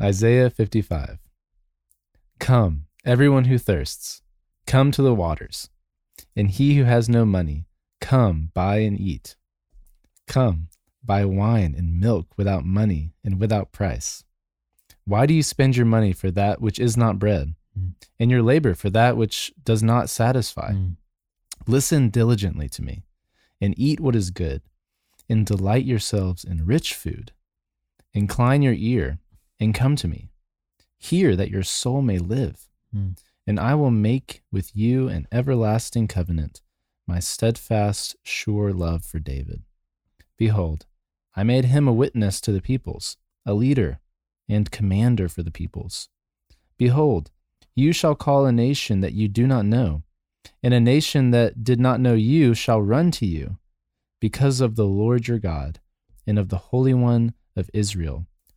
Isaiah 55. Come, everyone who thirsts, come to the waters. And he who has no money, come, buy and eat. Come, buy wine and milk without money and without price. Why do you spend your money for that which is not bread, Mm. and your labor for that which does not satisfy? Mm. Listen diligently to me, and eat what is good, and delight yourselves in rich food. Incline your ear, and come to me. Hear that your soul may live, Mm. and I will make with you an everlasting covenant, my steadfast, sure love for David. Behold, I made him a witness to the peoples, a leader and commander for the peoples. Behold, you shall call a nation that you do not know and a nation that did not know you shall run to you because of the Lord your God and of the Holy One of Israel,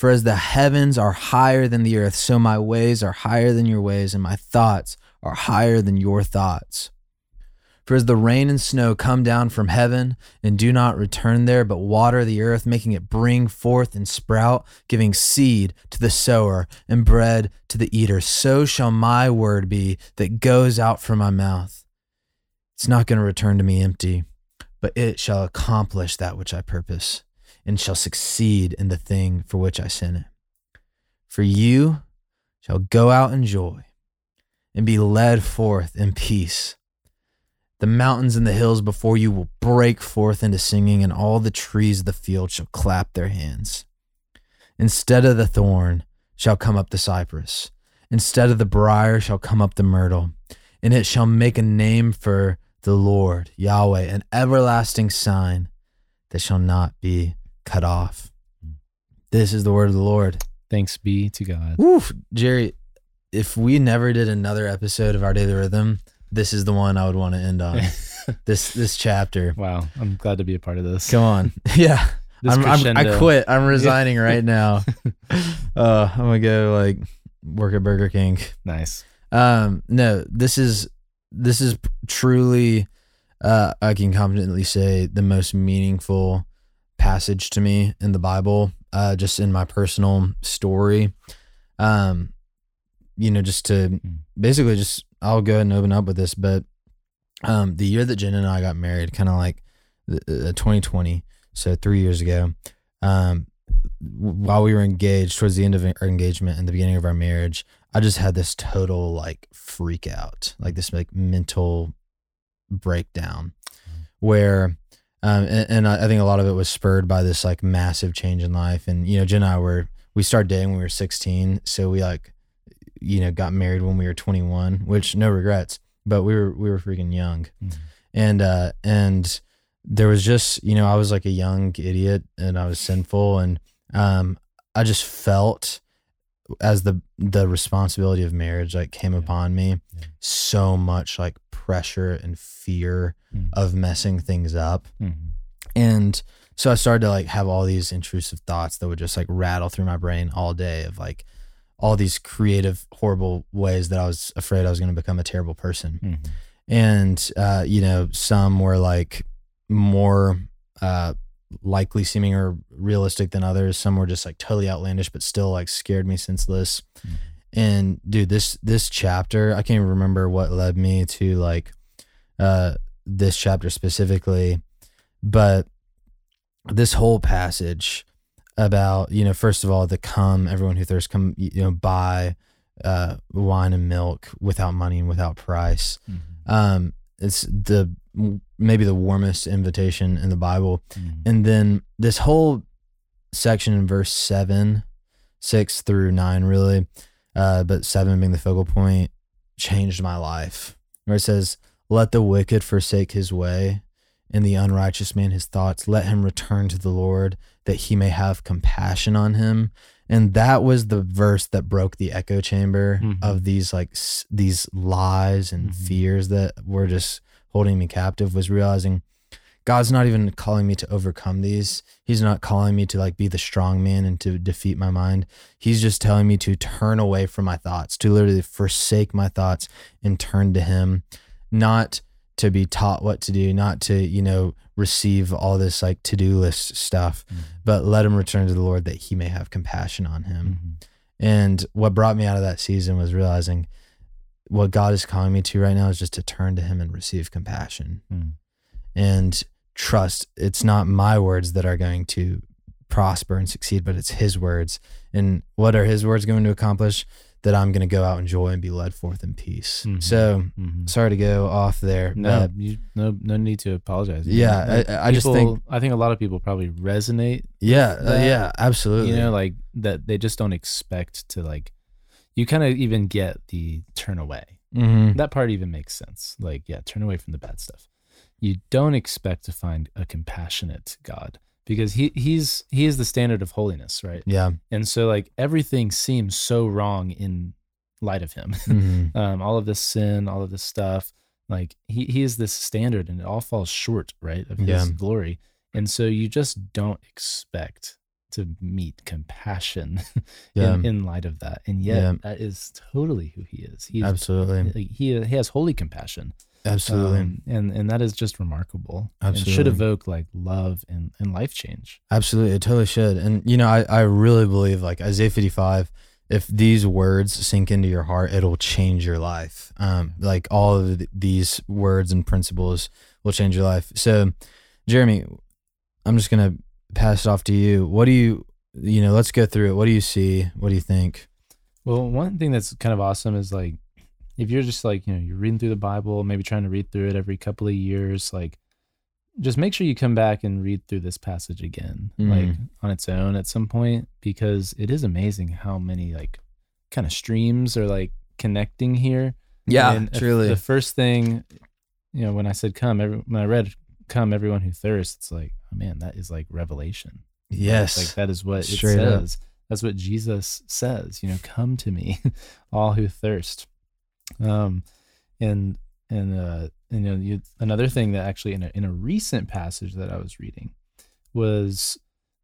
For as the heavens are higher than the earth, so my ways are higher than your ways, and my thoughts are higher than your thoughts. For as the rain and snow come down from heaven and do not return there, but water the earth, making it bring forth and sprout, giving seed to the sower and bread to the eater, so shall my word be that goes out from my mouth. It's not going to return to me empty, but it shall accomplish that which I purpose and shall succeed in the thing for which I sent it. For you shall go out in joy and be led forth in peace. The mountains and the hills before you will break forth into singing, and all the trees of the field shall clap their hands. Instead of the thorn shall come up the cypress, instead of the brier shall come up the myrtle, and it shall make a name for the Lord, Yahweh, an everlasting sign that shall not be cut off. This is the word of the Lord. Thanks be to God. Woof, Jerry, if we never did another episode of Our Daily Rhythm, this is the one I would want to end on. this this chapter. wow, I'm glad to be a part of this. Come on. Yeah. I'm, I'm, I quit. I'm resigning right now. Uh, I'm gonna go like work at Burger King. Nice. Um, no, this is this is truly, uh, I can confidently say the most meaningful passage to me in the Bible. Uh, just in my personal story, um, you know, just to basically just I'll go ahead and open up with this, but um, the year that Jen and I got married, kind of like the, the 2020, so three years ago, um, while we were engaged, towards the end of our engagement and the beginning of our marriage, I just had this total like freak out, like this like mental breakdown, where, um, and, and I I think a lot of it was spurred by this like massive change in life, and you know, Jen and I were we started dating when we were 16, so we like, you know, got married when we were 21, which no regrets, but we were we were freaking young, Mhm. and uh and there was just you know I was like a young idiot and I was sinful and um I just felt as the the responsibility of marriage like came Yeah. upon me Yeah. so much like pressure and fear Mm. of messing things up Mhm. and so I started to like have all these intrusive thoughts that would just like rattle through my brain all day of like all these creative horrible ways that I was afraid I was going to become a terrible person Mhm. and uh, you know some were like more uh, likely seeming or realistic than others some were just like totally outlandish but still like scared me senseless Mhm. And dude this this chapter i can't even remember what led me to like uh this chapter specifically but this whole passage about you know first of all the come everyone who thirsts come you know buy uh wine and milk without money and without price Mhm. um it's the maybe the warmest invitation in the bible Mhm. and then this whole section in verse 7 6 through 9 really uh but 7 being the focal point changed my life where it says let the wicked forsake his way and the unrighteous man his thoughts. Let him return to the Lord, that he may have compassion on him. And that was the verse that broke the echo chamber Mhm. of these like s- these lies and Mhm. fears that were just holding me captive. Was realizing God's not even calling me to overcome these. He's not calling me to like be the strong man and to defeat my mind. He's just telling me to turn away from my thoughts, to literally forsake my thoughts and turn to him, not to be taught what to do, not to, you know, receive all this like to-do list stuff, Mhm. but let him return to the Lord that he may have compassion on him. Mhm. And what brought me out of that season was realizing what God is calling me to right now is just to turn to him and receive compassion Mm. and trust it's not my words that are going to prosper and succeed, but it's his words. And what are his words going to accomplish? That I'm going to go out in joy and be led forth in peace. Mhm. So Mhm. sorry to go off there. No, you, no, no need to apologize. Yeah, like, I- I just think- I think a lot of people probably resonate. yeah, uh, yeah, absolutely. You know, like that they just don't expect to like. You kind of even get the turn away. Mhm. That part even makes sense. Like, yeah, turn away from the bad stuff. You don't expect to find a compassionate God because he he's he is the standard of holiness, right? yeah. And so like everything seems so wrong in light of him. Mhm. um, all of this sin, all of this stuff. Like he, he is this standard and it all falls short, right, of his Yeah. glory. And so you just don't expect to meet compassion Yeah. in, in light of that. And yet Yeah. that is totally who he is. He's Absolutely. he, he has holy compassion. Absolutely. Um, and, and that is just remarkable. And should evoke like love and, and life change. Absolutely, it totally should. And you know, I, I really believe like Isaiah 55, if these words sink into your heart, it'll change your life. Um, like all of th- these words and principles will change your life. So, Jeremy, I'm just gonna pass it off to you. What do you, you know, let's go through it. What do you see? What do you think? Well, one thing that's kind of awesome is like if you're just like, you know, you're reading through the Bible, maybe trying to read through it every couple of years, like just make sure you come back and read through this passage again, like Mhm. on its own at some point, because it is amazing how many like kind of streams are like connecting here. Yeah and if The first thing, you know, when I said come, every, when I read come, everyone who thirsts, it's like, oh man, that is like revelation. Yes. Like that is what Straight it up. says. That's what Jesus says, you know, come to me, all who thirst. Um and and uh and, you know, you, another thing that actually in a in a recent passage that I was reading was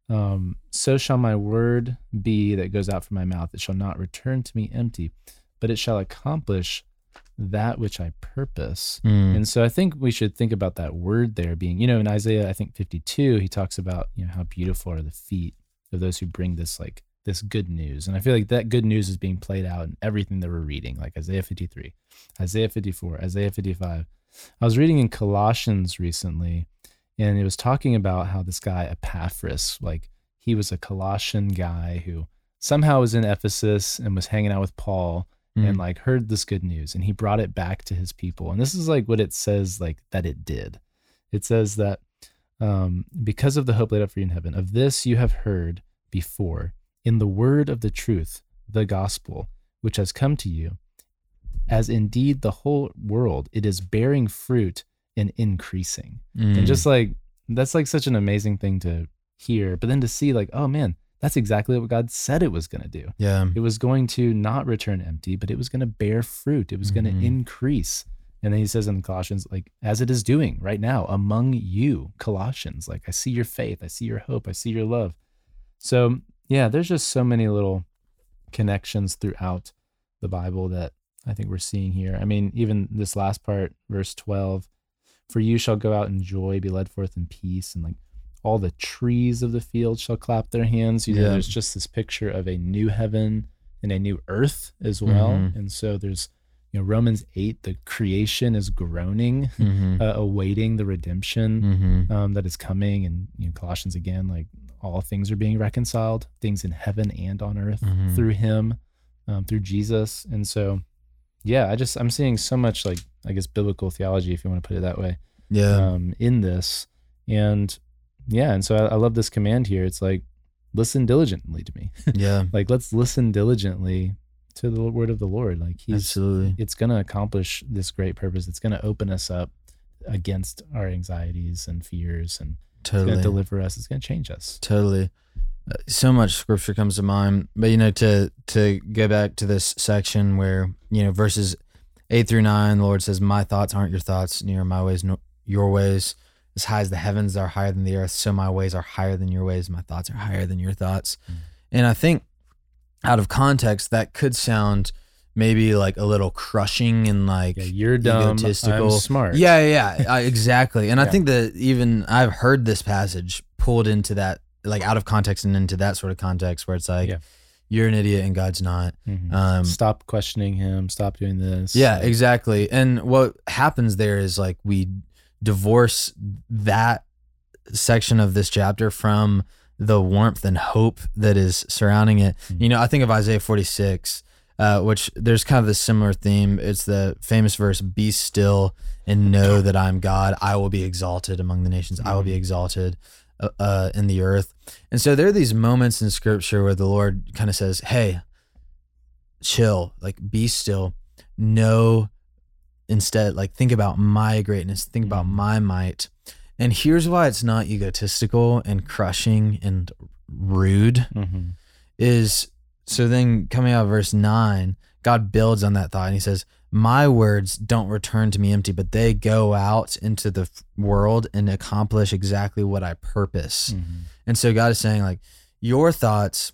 um so shall my word be that goes out from my mouth it shall not return to me empty but it shall accomplish that which I purpose Mm. and so I think we should think about that word there being, you know, in Isaiah, I think 52, he talks about, you know, how beautiful are the feet of those who bring this, like, this good news. And I feel like that good news is being played out in everything that we're reading, like Isaiah 53, Isaiah 54, Isaiah 55. I was reading in Colossians recently, and it was talking about how this guy, Epaphras, like, he was a Colossian guy who somehow was in Ephesus and was hanging out with Paul and Mm. like heard this good news and he brought it back to his people and this is like what it says like that it did it says that um, because of the hope laid up for you in heaven of this you have heard before in the word of the truth the gospel which has come to you as indeed the whole world it is bearing fruit and increasing Mm. and just like that's like such an amazing thing to hear but then to see like oh man that's exactly what god said it was going to do yeah. it was going to not return empty, but it was going to bear fruit. It was going Mhm. to increase. And then he says in Colossians, like, as it is doing right now among you, Colossians, like, I see your faith, I see your hope, I see your love. So, yeah, there's just so many little connections throughout the Bible that I think we're seeing here. I mean, even this last part, verse 12, for you shall go out in joy, be led forth in peace, and like all the trees of the field shall clap their hands. You know, Yeah. there's just this picture of a new heaven and a new earth as well. Mhm. And so there's, you know, Romans 8, the creation is groaning, Mhm. uh, awaiting the redemption Mhm. um, that is coming. And, you know, Colossians again, like all things are being reconciled, things in heaven and on earth Mhm. through him, um, through Jesus. And so, yeah, I just, I'm seeing so much like, I guess, biblical theology, if you want to put it that way, Yeah. um, in this. And yeah, and so I, I love this command here. It's like, listen diligently to me. yeah. like, let's listen diligently to the word of the Lord. Like, he's, Absolutely. it's going to accomplish this great purpose. It's going to open us up against our anxieties and fears and it's totally. going to deliver us. It's going to change us. Totally. Uh, So much scripture comes to mind, but you know, to to go back to this section where you know verses eight through nine, the Lord says, "My thoughts aren't your thoughts, neither my ways nor your ways. As high as the heavens are higher than the earth, so my ways are higher than your ways. My thoughts are higher than your thoughts." Mm. And I think, out of context, that could sound maybe like a little crushing and like Yeah, you're dumb. egotistical. I'm smart. yeah, yeah, yeah, exactly. And I think that even I've heard this passage pulled into that, like out of context and into that sort of context where it's like, Yeah. you're an idiot and God's not. Mhm. Um, stop questioning him. Stop doing this. yeah, exactly. And what happens there is like we divorce that section of this chapter from the warmth and hope that is surrounding it. Mhm. You know, I think of Isaiah 46, uh, which there's kind of this similar theme. It's the famous verse, Be still and know that I'm God. I will be exalted among the nations, I will be Mhm. exalted uh, uh, in the earth. And so there are these moments in scripture where the Lord kind of says, Hey, chill, like be still, know instead, like think about my greatness, think about Mhm. my might. And here's why it's not egotistical and crushing and rude Mhm. is so then coming out of verse 9 god builds on that thought and he says my words don't return to me empty but they go out into the world and accomplish exactly what i purpose Mhm. and so god is saying like your thoughts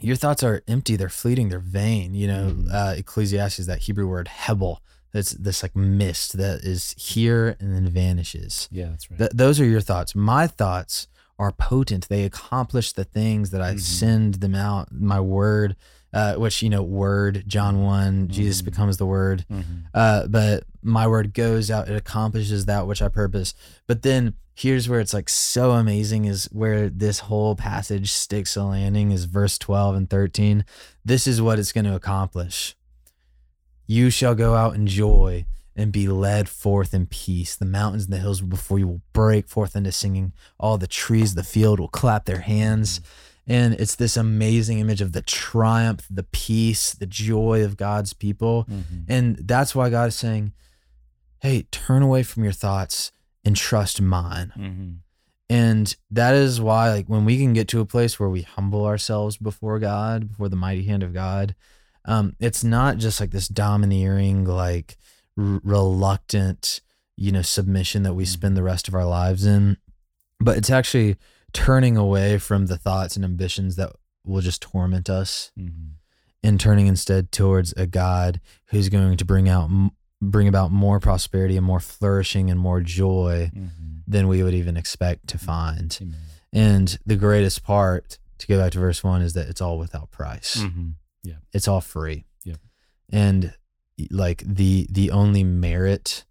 your thoughts are empty they're fleeting they're vain you know Mhm. uh, ecclesiastes that hebrew word hebel that's this like mist that is here and then vanishes Yeah, that's right. Th- those are your thoughts. My thoughts are potent. They accomplish the things that I Mhm. send them out. My word, uh, which you know, word. John one, Jesus Mhm. becomes the word. Mhm. Uh, but my word goes out. It accomplishes that which I purpose. But then here's where it's like so amazing is where this whole passage sticks a landing is verse twelve and thirteen. This is what it's going to accomplish. You shall go out in joy and be led forth in peace. The mountains and the hills before you will break forth into singing. All the trees, of the field will clap their hands. And it's this amazing image of the triumph, the peace, the joy of God's people. Mhm. And that's why God is saying, hey, turn away from your thoughts and trust mine. Mhm. And that is why, like, when we can get to a place where we humble ourselves before God, before the mighty hand of God, um, it's not just like this domineering, like r- reluctant, you know, submission that we Mhm. spend the rest of our lives in, but it's actually turning away from the thoughts and ambitions that will just torment us Mhm. and turning instead towards a God who's going to bring out bring about more prosperity and more flourishing and more joy Mhm. than we would even expect to find. Amen. And the greatest part, to go back to verse one, is that it's all without price. Mhm. It's all free. Yep. And like the the only merit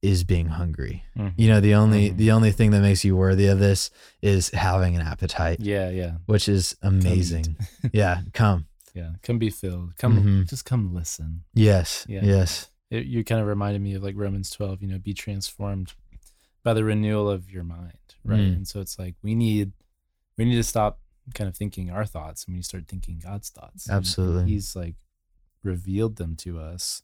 is being hungry. Mhm. You know, the only Mhm. the only thing that makes you worthy of this is having an appetite, Yeah, yeah, which is amazing. yeah, come. yeah. Come be filled. Come, Mhm. just come listen. Yes. Yeah. Yes. It, you kind of reminded me of like Romans 12, you know, be transformed by the renewal of your mind, right? Mm. And so it's like we need we need to stop kind of thinking our thoughts and we start thinking God's thoughts. And Absolutely. He's like revealed them to us.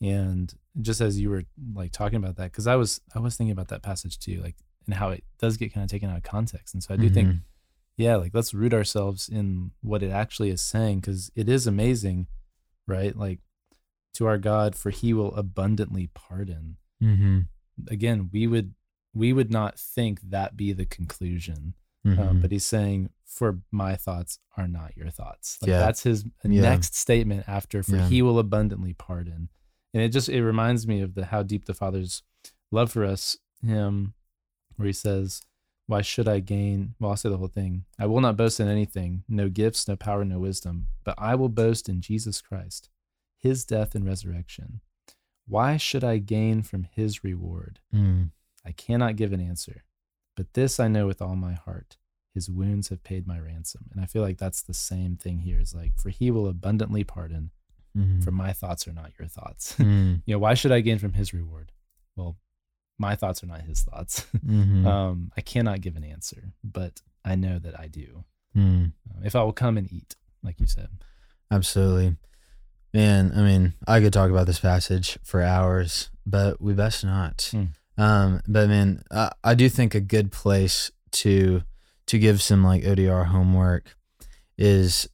And just as you were like talking about that, because I was I was thinking about that passage too, like and how it does get kind of taken out of context. And so I do think Mhm. yeah, like let's root ourselves in what it actually is saying because it is amazing, right? Like to our God, for He will abundantly pardon. Mhm. Again, we would we would not think that be the conclusion, um, Mhm. but He's saying, "For my thoughts are not your thoughts." Like Yeah. that's His Yeah. next statement after, "For Yeah. He will abundantly pardon," and it just it reminds me of the how deep the Father's love for us. Him, where He says, why should I gain? Well, I'll say the whole thing. I will not boast in anything, no gifts, no power, no wisdom, but I will boast in Jesus Christ, his death and resurrection. Why should I gain from his reward? Mm. I cannot give an answer, but this I know with all my heart. His wounds have paid my ransom. And I feel like that's the same thing here is like, for he will abundantly pardon, Mhm. for my thoughts are not your thoughts. Mm. you know, why should I gain from his reward? Well, my thoughts are not his thoughts. Mhm. Um, I cannot give an answer, but I know that I do. Mm. Uh, if I will come and eat, like you said. Absolutely. Man, I mean, I could talk about this passage for hours, but we best not. Mm. Um, but man, I, I do think a good place to to give some like ODR homework is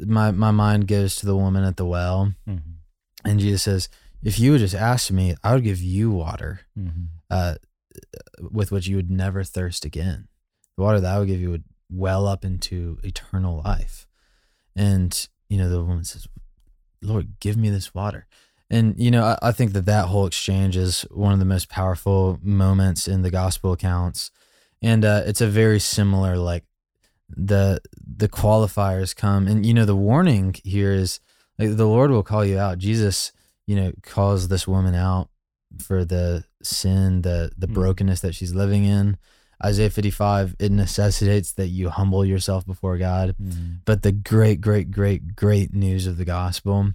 my my mind goes to the woman at the well, Mm-hmm. and Jesus says, "If you would just ask me, I would give you water, Mm-hmm. uh, with which you would never thirst again. The water that I would give you would well up into eternal life." And you know, the woman says, "Lord, give me this water." And you know, I, I think that that whole exchange is one of the most powerful moments in the gospel accounts, and uh, it's a very similar like the the qualifiers come, and you know, the warning here is like the Lord will call you out. Jesus, you know, calls this woman out for the sin, the the Mm. brokenness that she's living in. Isaiah 55, it necessitates that you humble yourself before God. Mm-hmm. But the great, great, great, great news of the gospel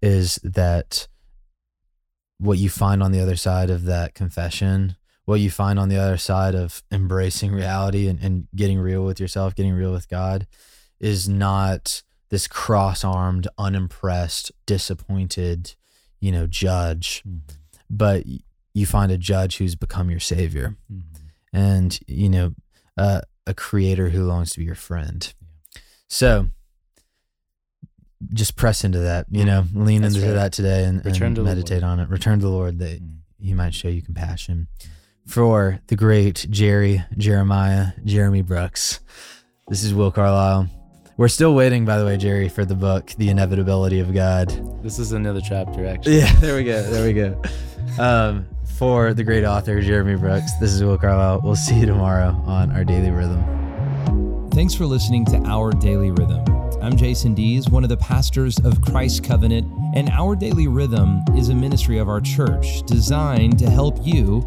is that what you find on the other side of that confession, what you find on the other side of embracing reality and, and getting real with yourself, getting real with God, is not this cross armed, unimpressed, disappointed, you know, judge, Mm-hmm. but you find a judge who's become your savior. Mm-hmm. and you know uh, a creator who longs to be your friend. So just press into that you know lean That's into right. that today and, and meditate on it. Return to the lord that Mm-hmm. he might show you compassion for the great jerry jeremiah jeremy brooks this is will carlisle we're still waiting by the way jerry for the book the inevitability of god This is another chapter, actually. yeah, there we go. There we go. Um, for the great author Jeremy Brooks, this is Will Carlisle. We'll see you tomorrow on our daily rhythm. Thanks for listening to Our Daily Rhythm. I'm Jason Dees, one of the pastors of Christ Covenant, and Our Daily Rhythm is a ministry of our church designed to help you